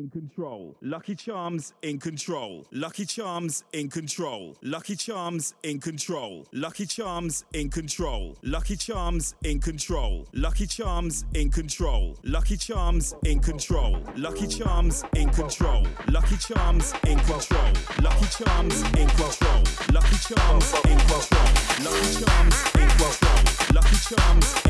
in control. Lucky Charms in control. Lucky Charms in control. Lucky Charms in control. Lucky Charms in control. Lucky Charms in control. Lucky Charms in control. Lucky Charms in control. Lucky Charms in control. Lucky Charms in control. Lucky Charms in control. Lucky Charms in control. Lucky Charms in control. Lucky Charms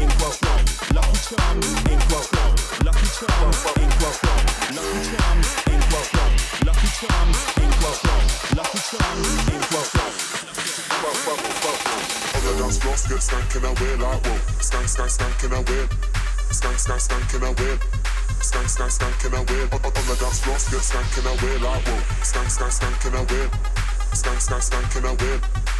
stank. Stank, stank, stank I will.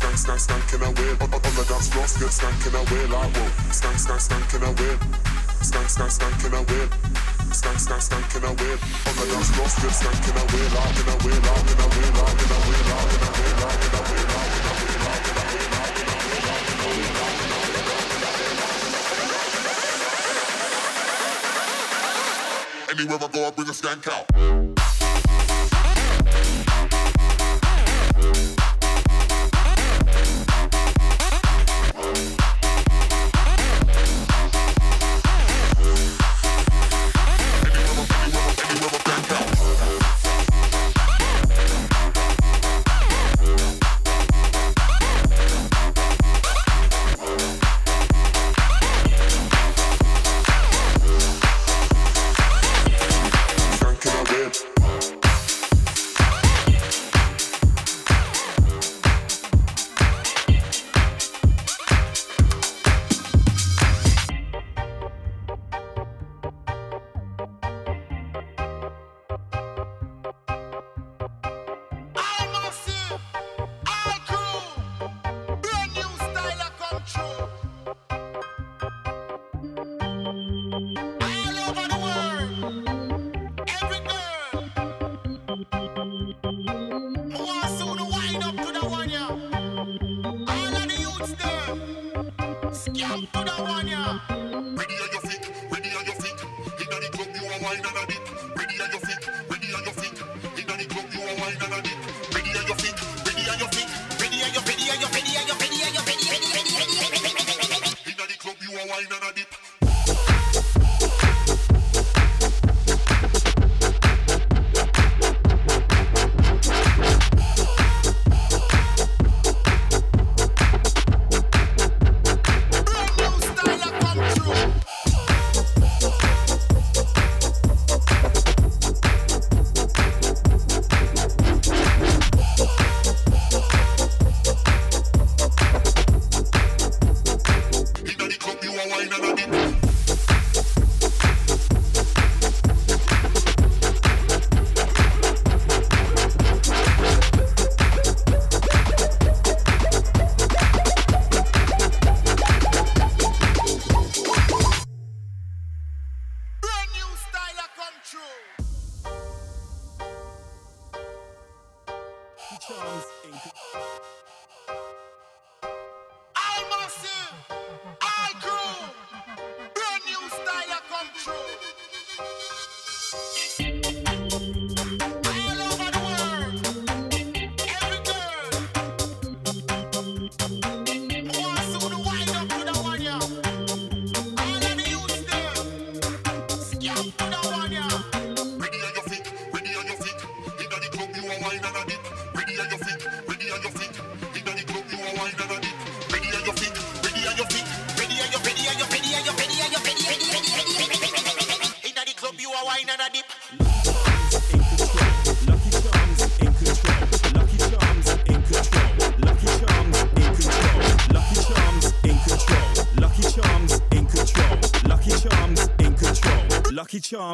Stank, stank, stankin' away. On, on on the dance floor, get stankin' away like whoa. Stank, stank, stankin' away. Stank, stank, stankin' away. Stank, stank, stankin' away. On the dance floor, get stankin' away, locking away, locking away, locking away, locking away, locking away, locking away, locking away, locking away, locking away, locking away, locking away. Anywhere I go, I bring a stank out.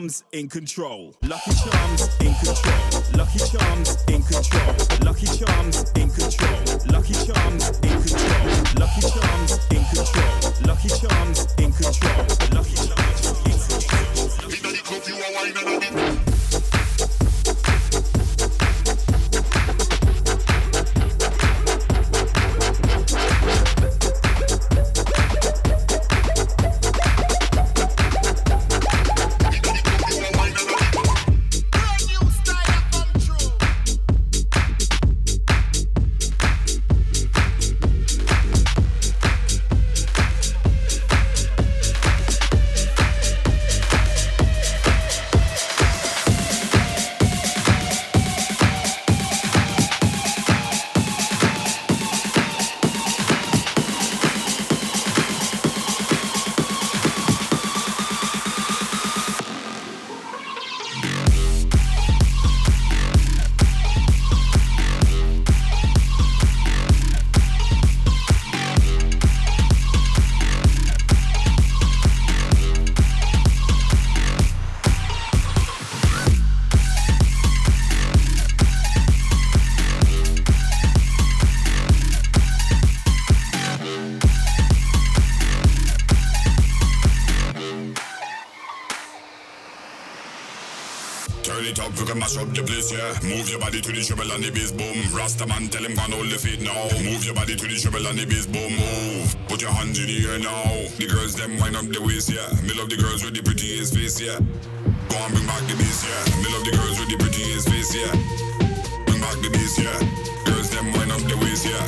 Charms in control. Lucky Charms in control. Lucky Charms Rasta man, tell him gone hold the feet now. Move your body to the treble and the bass boom. Move. Put your hands in the air now. The girls them wind up the waist, yeah. Me love the girls with the prettiest face, yeah. Go on, bring back the bass, yeah. Me love the girls with the prettiest face, yeah. Bring back the bass, yeah. Girls them wind up the waist, yeah.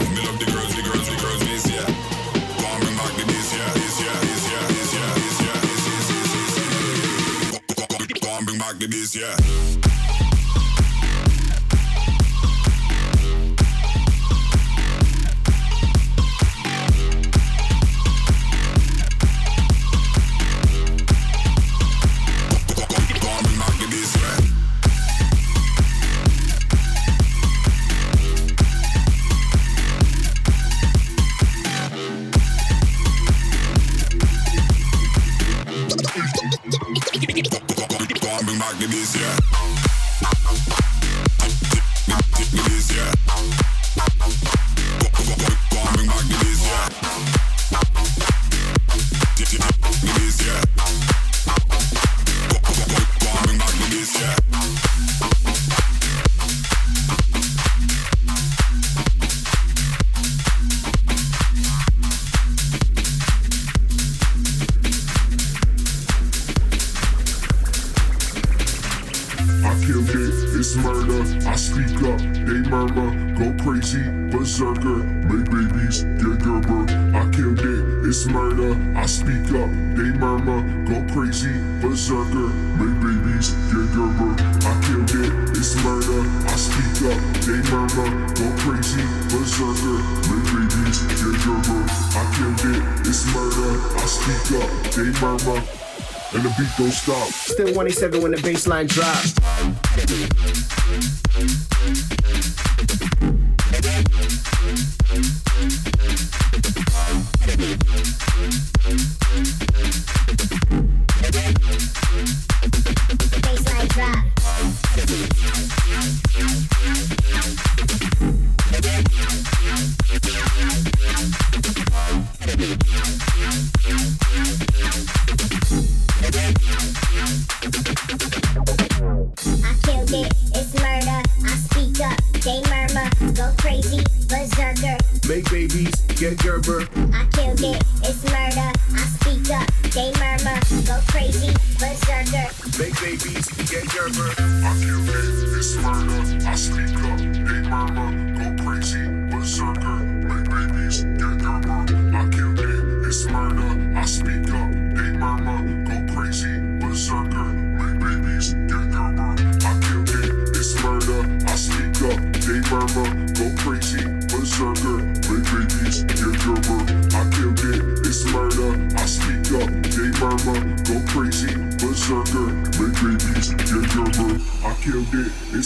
rock this, yeah. 27 when the bassline drops.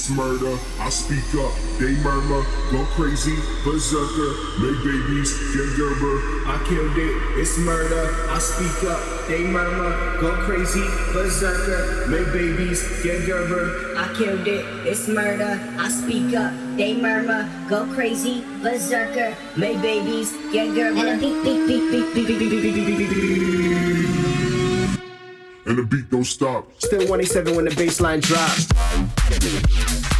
It's murder. I speak up. They murmur. Go crazy. Berserker. Make babies. Get Gerber. I killed it. It's murder. I speak up. They murmur. Go crazy. Berserker. Make babies. Get Gerber. I killed it. It's murder. I speak up. They murmur. Go crazy. Berserker. Make babies. Get Gerber. And a beep beep beep beep beep beep beep beep beep beep beep And the beat don't stop. Still 187 when the bassline drops.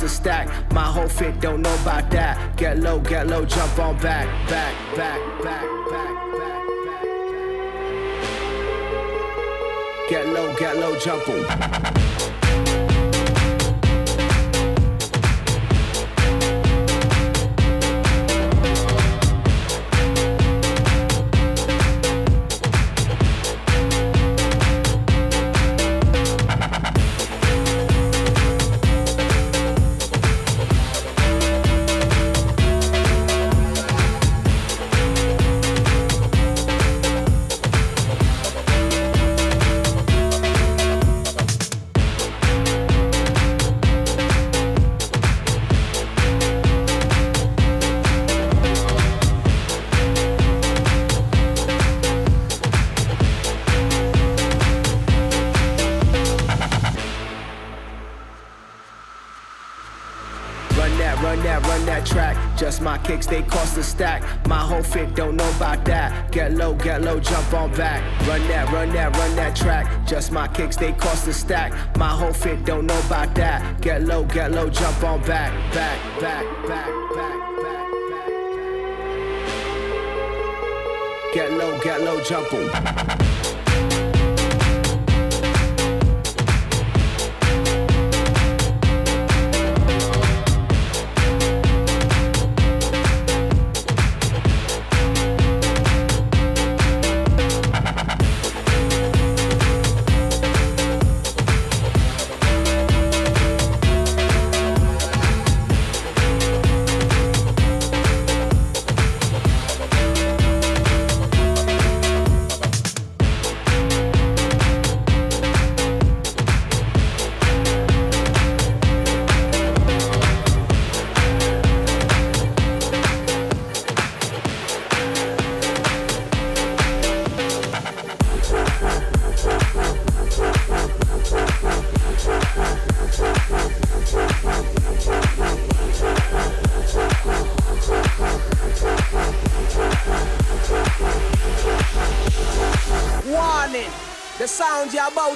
They stack. My whole fit don't know about that. Get low, get low, jump on. Back, back, back, back, back, back. Get low, get low, jump on. Chapo.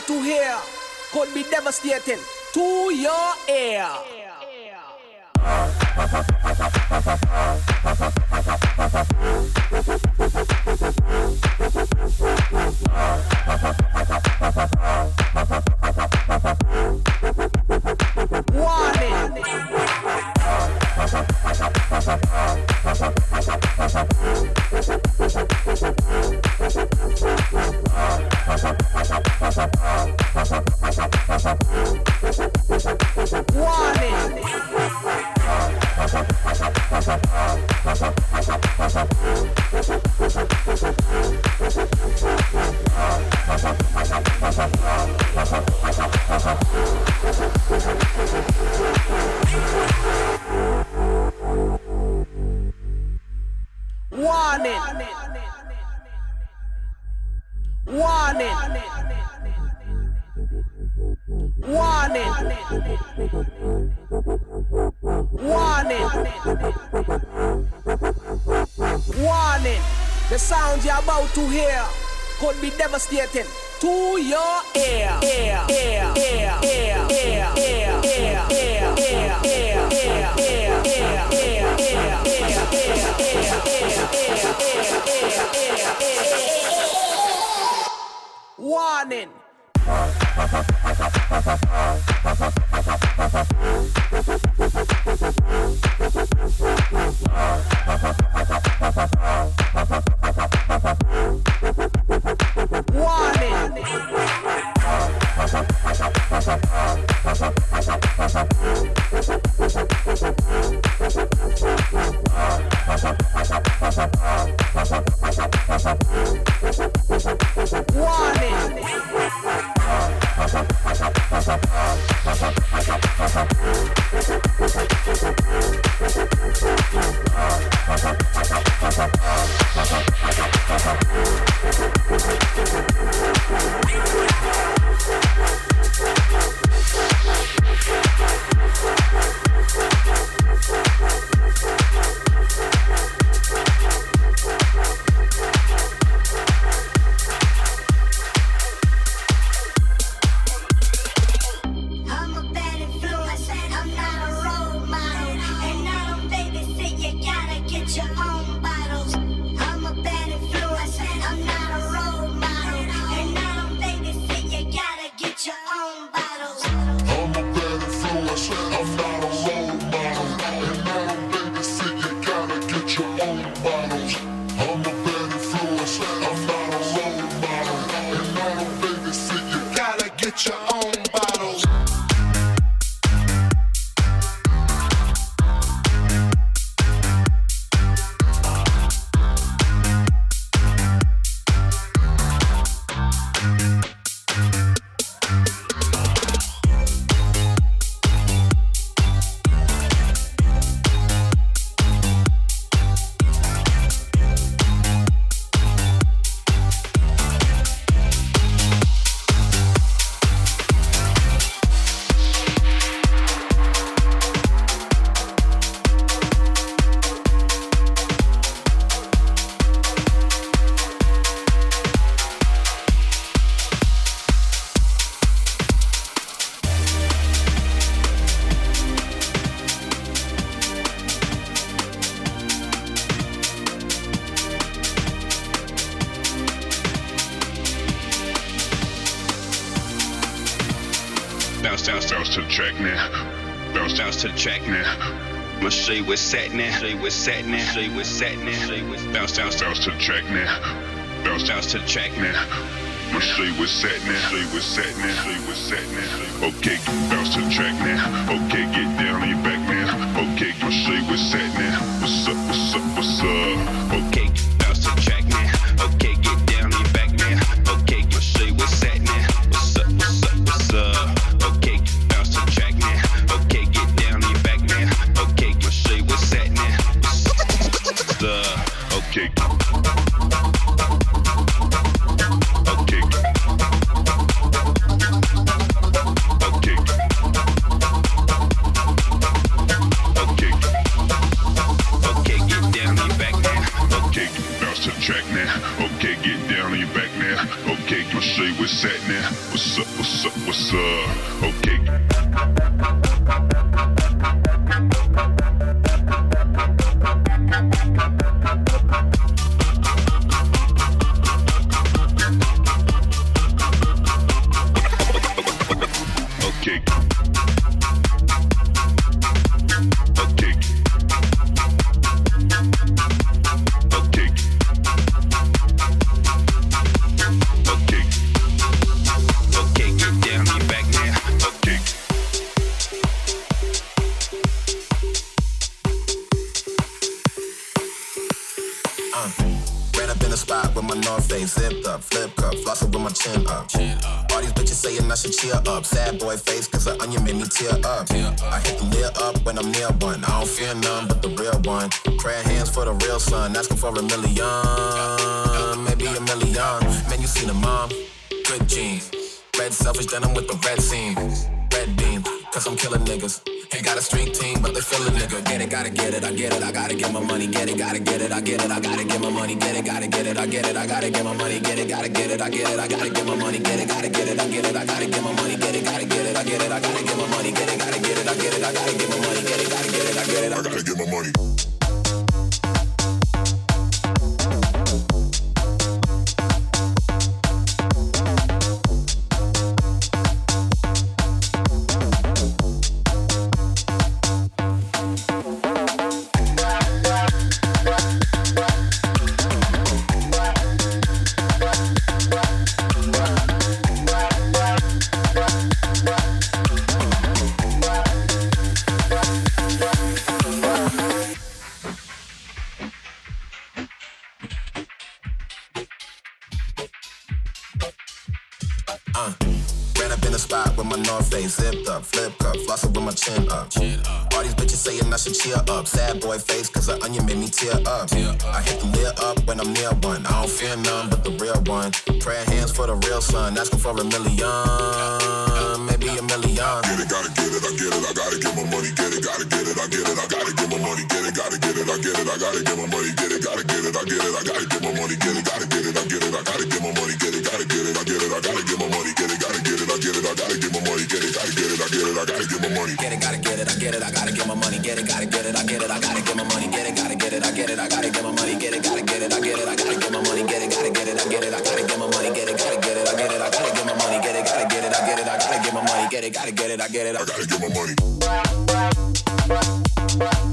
to hear could be devastating to your ear. ear. To hear. Could be devastating. To your track now. Bounce, bounce to the track now. I'ma show you what's sat now. Show you what's set now. Show you what's set now. Bounce, bounce, bounce to the track now. Bounce, bounce to the track now. I'ma show you what's sat now. Show you what's set now. Show you what's sat now. Okay, bounce to the track now. Okay, get down on your back now. Okay, I'ma show you what's sat now. What's up? What's up? What's up? Okay. Ran up in the spot with my North Face zipped up, flip cup, flossed with my chin up. chin up. All these bitches saying I should cheer up. Sad boy face, cause the onion made me tear up. Tear up. I hit the lid up when I'm near one. I don't fear none but the real one. Prayer hands for the real son, asking for a million, maybe a million. Man, you seen a mom, good jeans. Red selvedge denim with the red seams, red beans cause I'm killing niggas. Ain't got a street team, but they feeling nigga. Get it, gotta get it, I get it, I gotta get my money. Get it, gotta get it, I get it, I gotta get my money. Get it, gotta get it, I get it, I gotta get my money. Get it, gotta get it, I get it, I gotta get my money. Get it, gotta get it, I get it, I gotta get my money. Get it, gotta get it, I get it, I gotta get my money. Get it, gotta get it, I get it, I gotta get my money. Get it, gotta get it, I get it, I gotta get my money. Asking for a million, maybe a million. Get it, gotta get it, I get it, I gotta get my money. Get it, gotta get it, I get it, I gotta get my money. Get it, gotta get it, I get it, I gotta get my money. Get it, gotta get it, I get it, I gotta get my money. Get it, gotta get it, I get it, I gotta get my money. Get it, gotta get it, I get it, I gotta get my money. Get it, gotta get it, I get it, I gotta get my money. Get it, gotta get it, I get it, I gotta get my money. Get it, gotta get it, I get it, I gotta get my money. Get it, gotta get it, I get it, I gotta get my money. Get it, gotta get it, I get it, I gotta get my money. Get it, gotta get it, I get it, I gotta get it, gotta get it, I get it, I gotta get my money.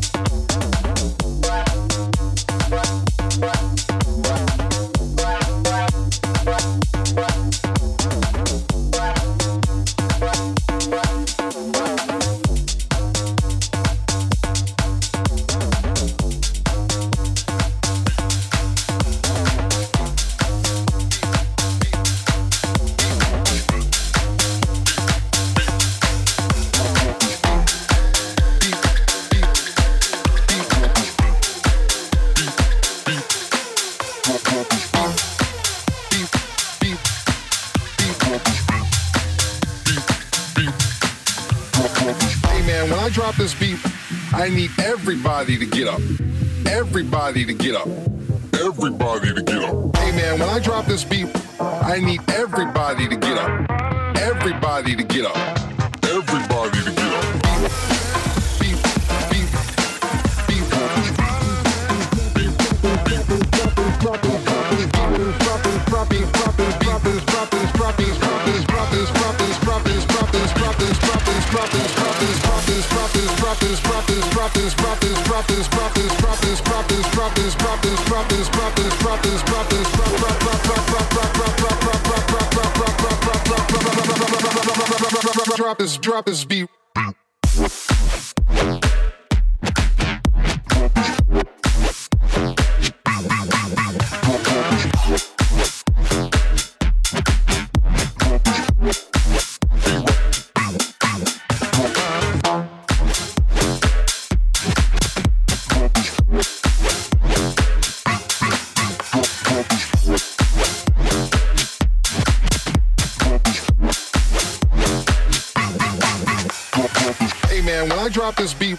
this beat,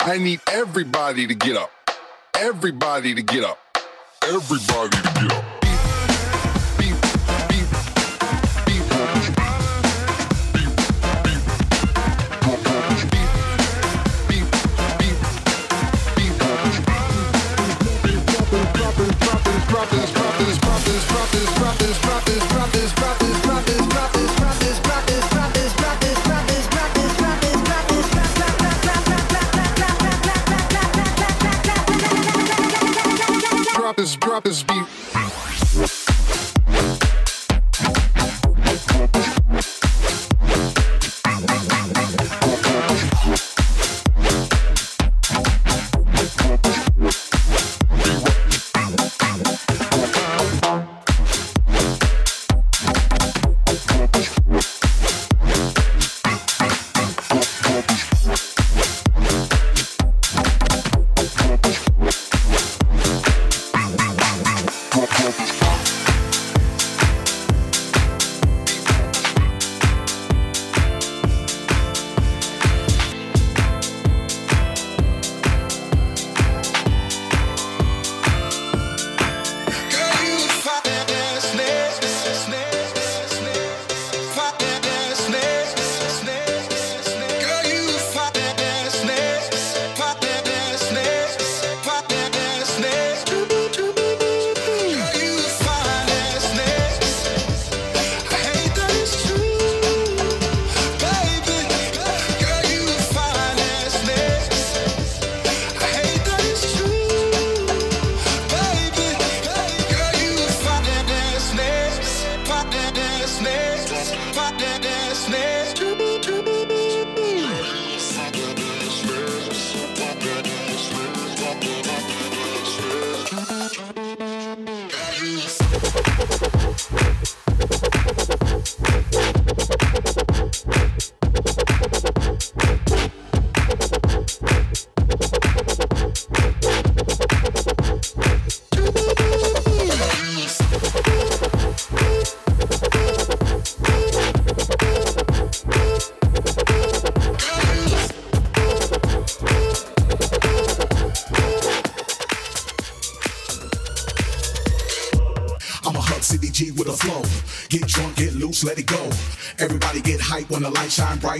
I need everybody to get up. Everybody to get up. Everybody to get up. Drop this, drop this, drop this, drop this, drop this, drop this, drop this, drop this, drop this. this drop this beat.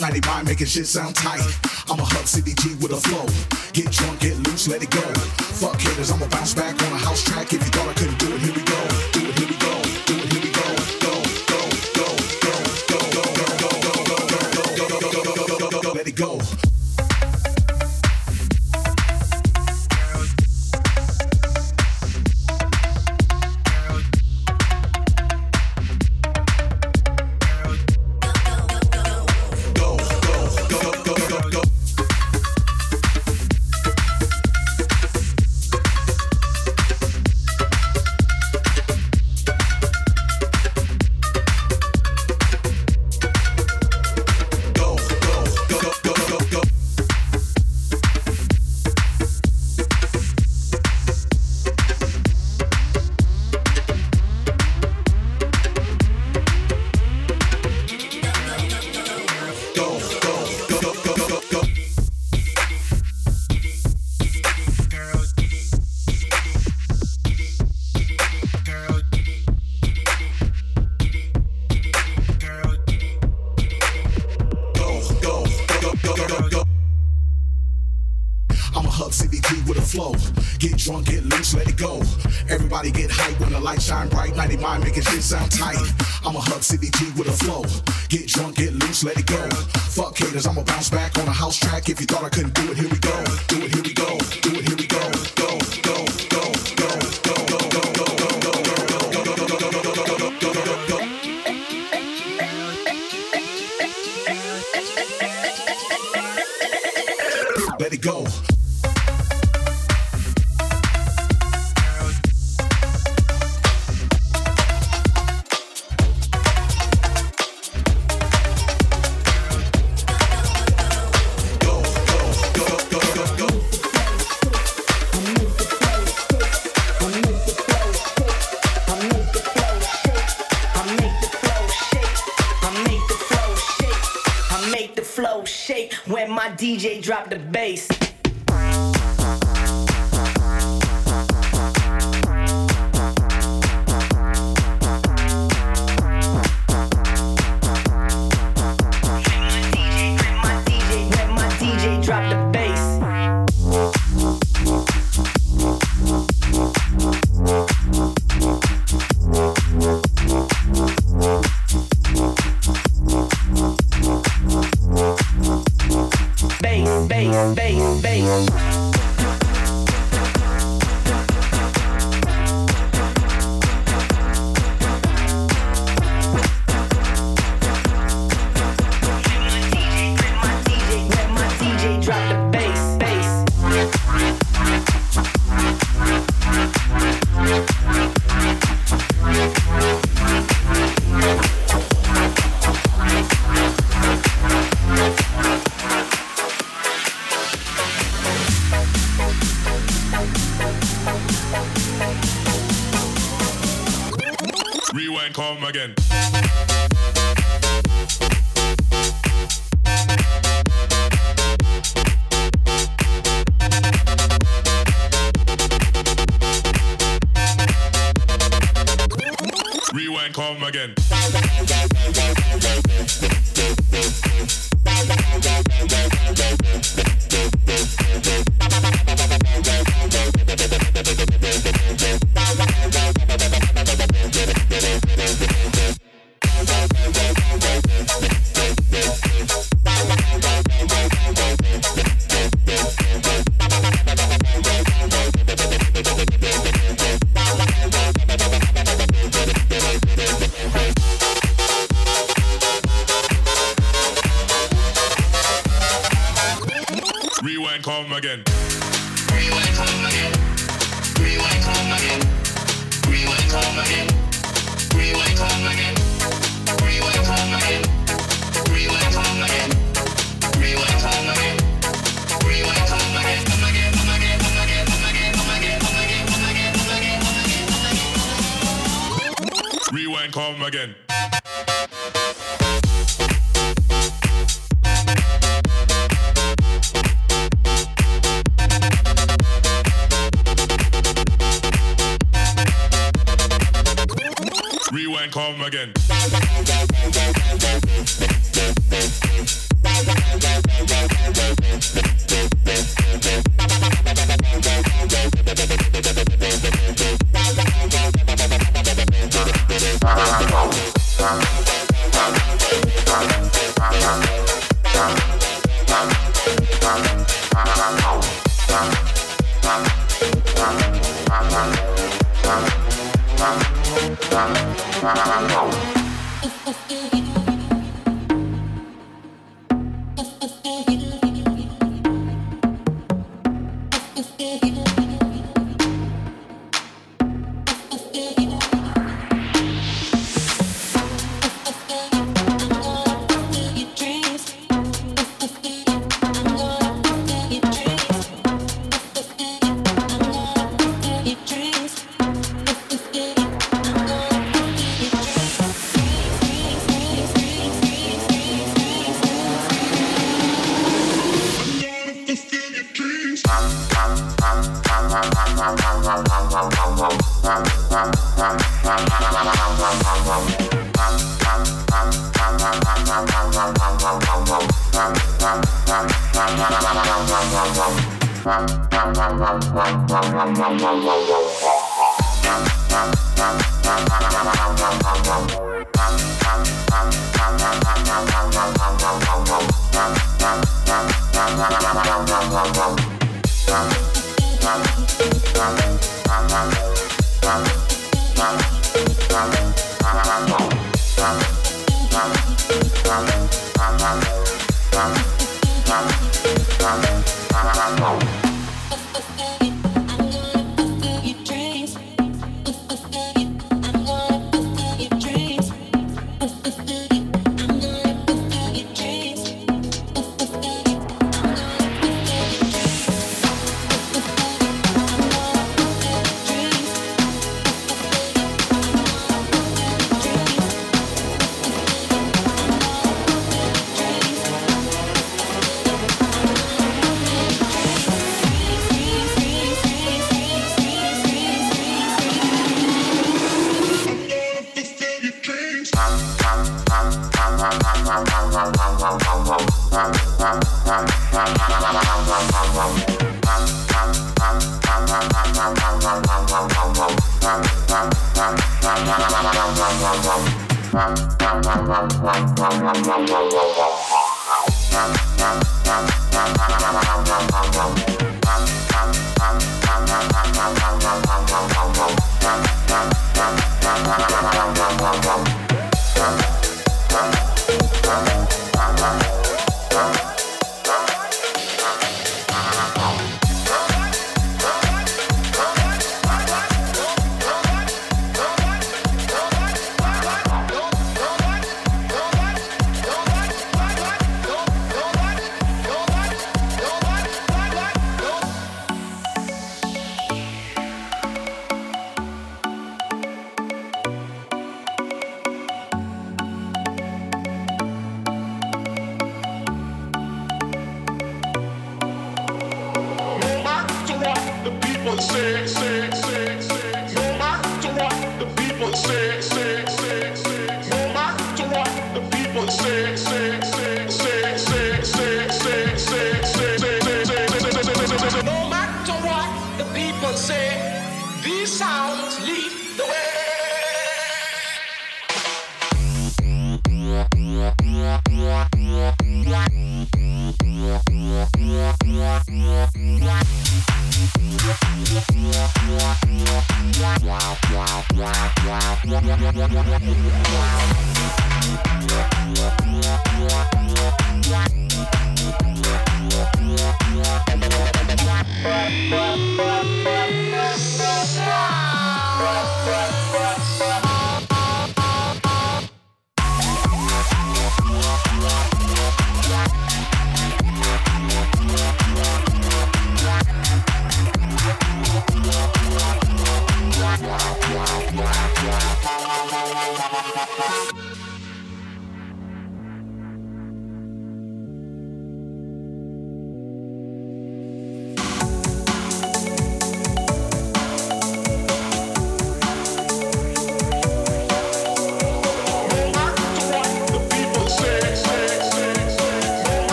right. 90 mind making shit sound tight. I'm a hub city G with a flow. body get hype when the light shine bright. 90 mind making shit sound tight. I'ma hug CDT with a flow. Get drunk, get loose, let it go. Fuck haters, I'ma bounce back on a house track. If you thought I couldn't do it, here we go. Do it, here we go. Do it, here we go. Go, go. DJ drop the bass.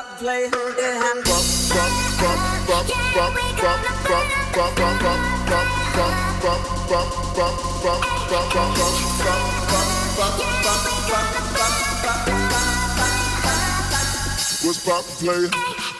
stop play was pop play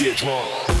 get drunk.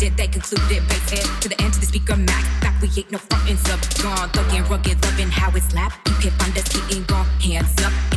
did they concluded race head to the end to the speaker max back we ain't no front sub. Gone thuggin', rugged loving how it's slap. you can find us getting gone. Hands up.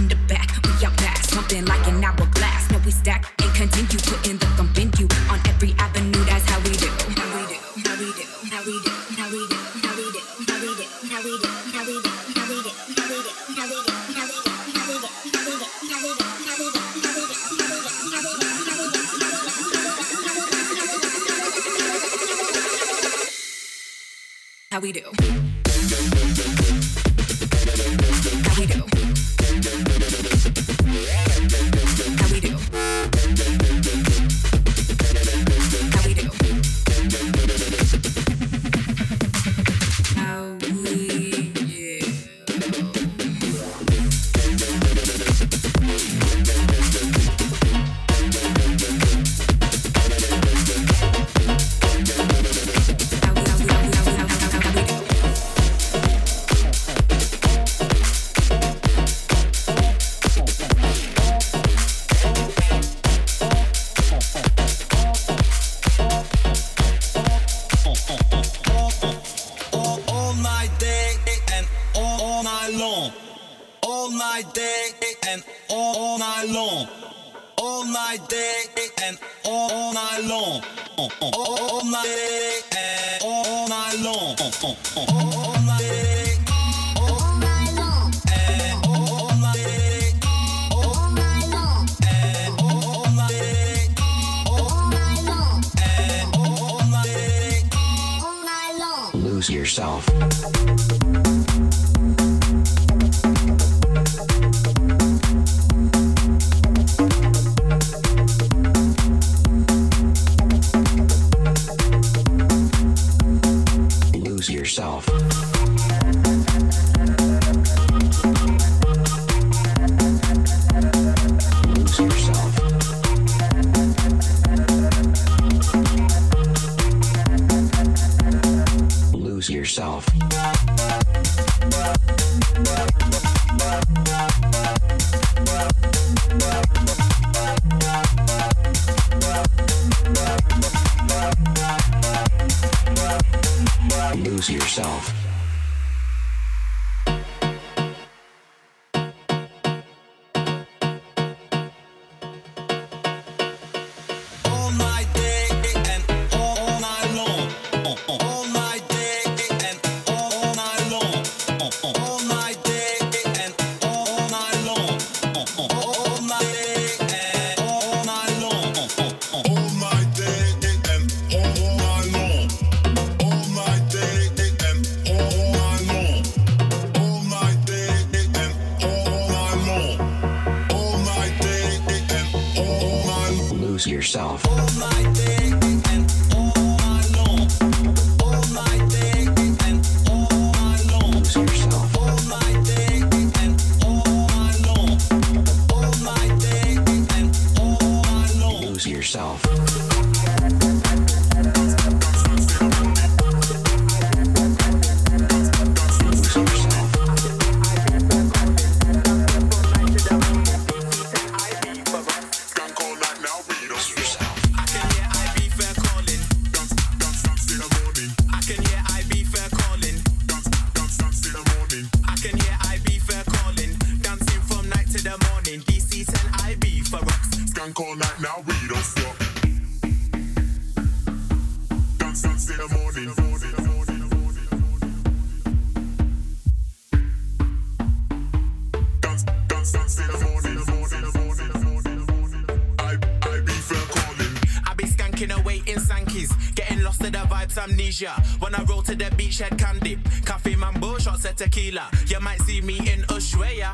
When I roll to the beach, Hed Kandi. Cafe Mambo, shots at tequila. You might see me in Ushuaia.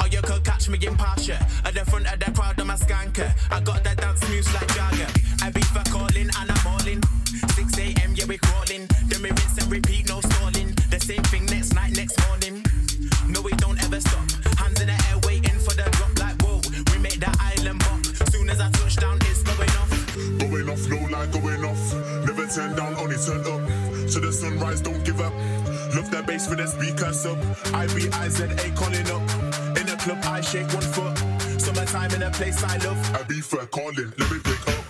Or you could catch me in Pacha. At the front of the crowd, I'm a skanker. I got that dance moves like Jagger. Ibiza calling and I'm all in. 6 a.m., yeah, we crawling. The mirrors and repeat, no stalling. The same thing the bass for the speakers up. I be IZA calling up. In the club, I shake one foot. Summertime in a place I love. Ibiza calling, let me pick up.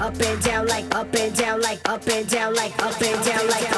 up and down like up and down like up and down like up and down like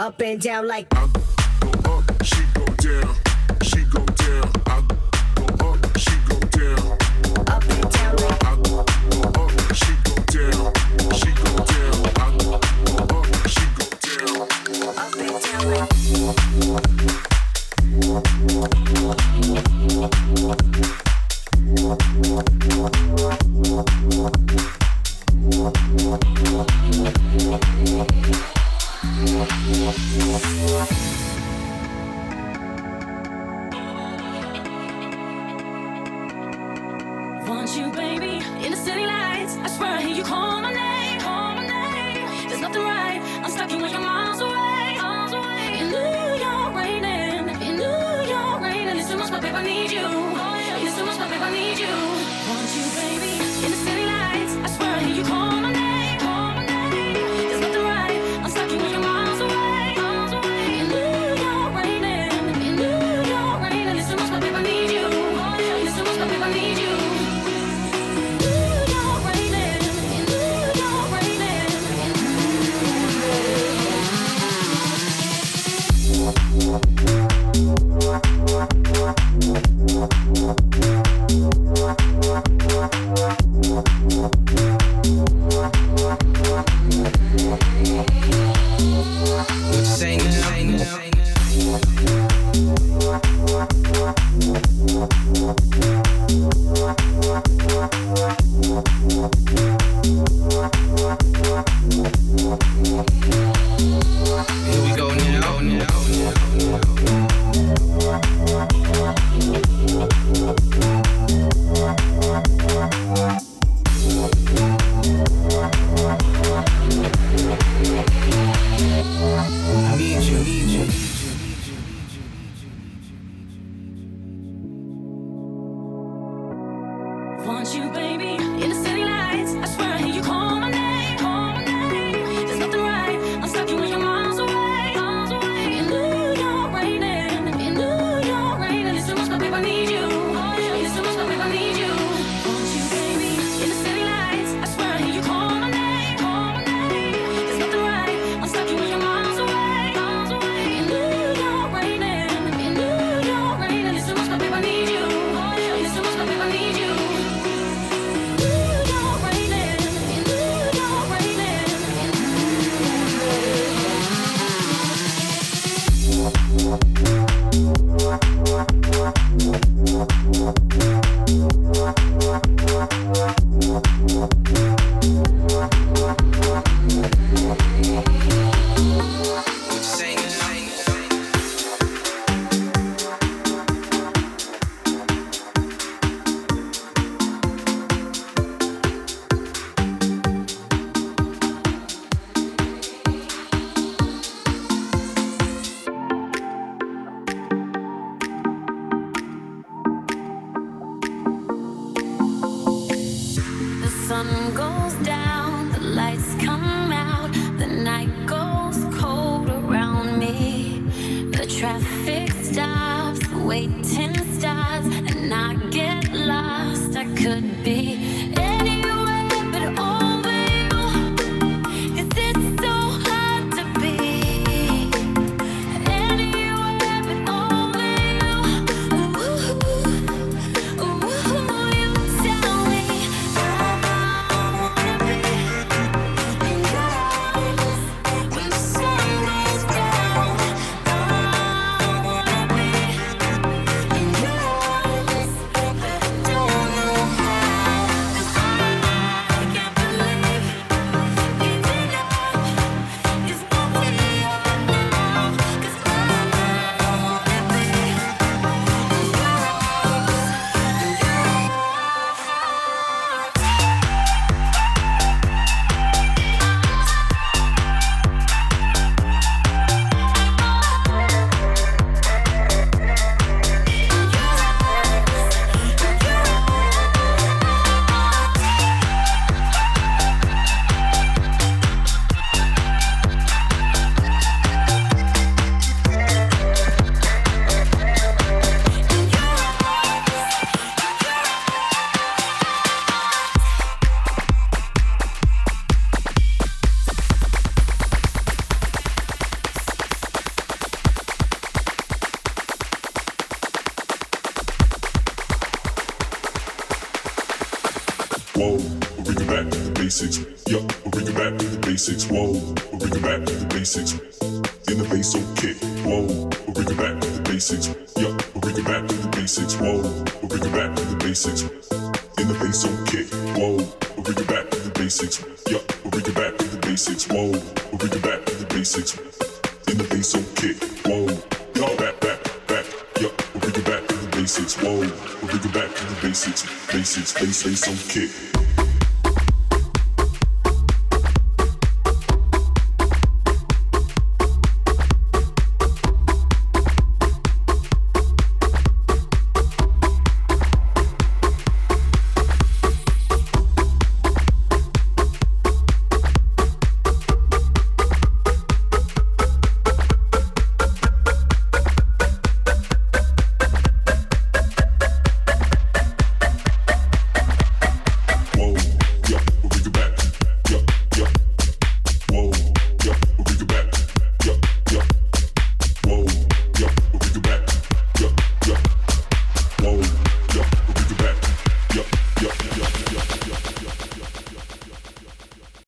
Up and down like.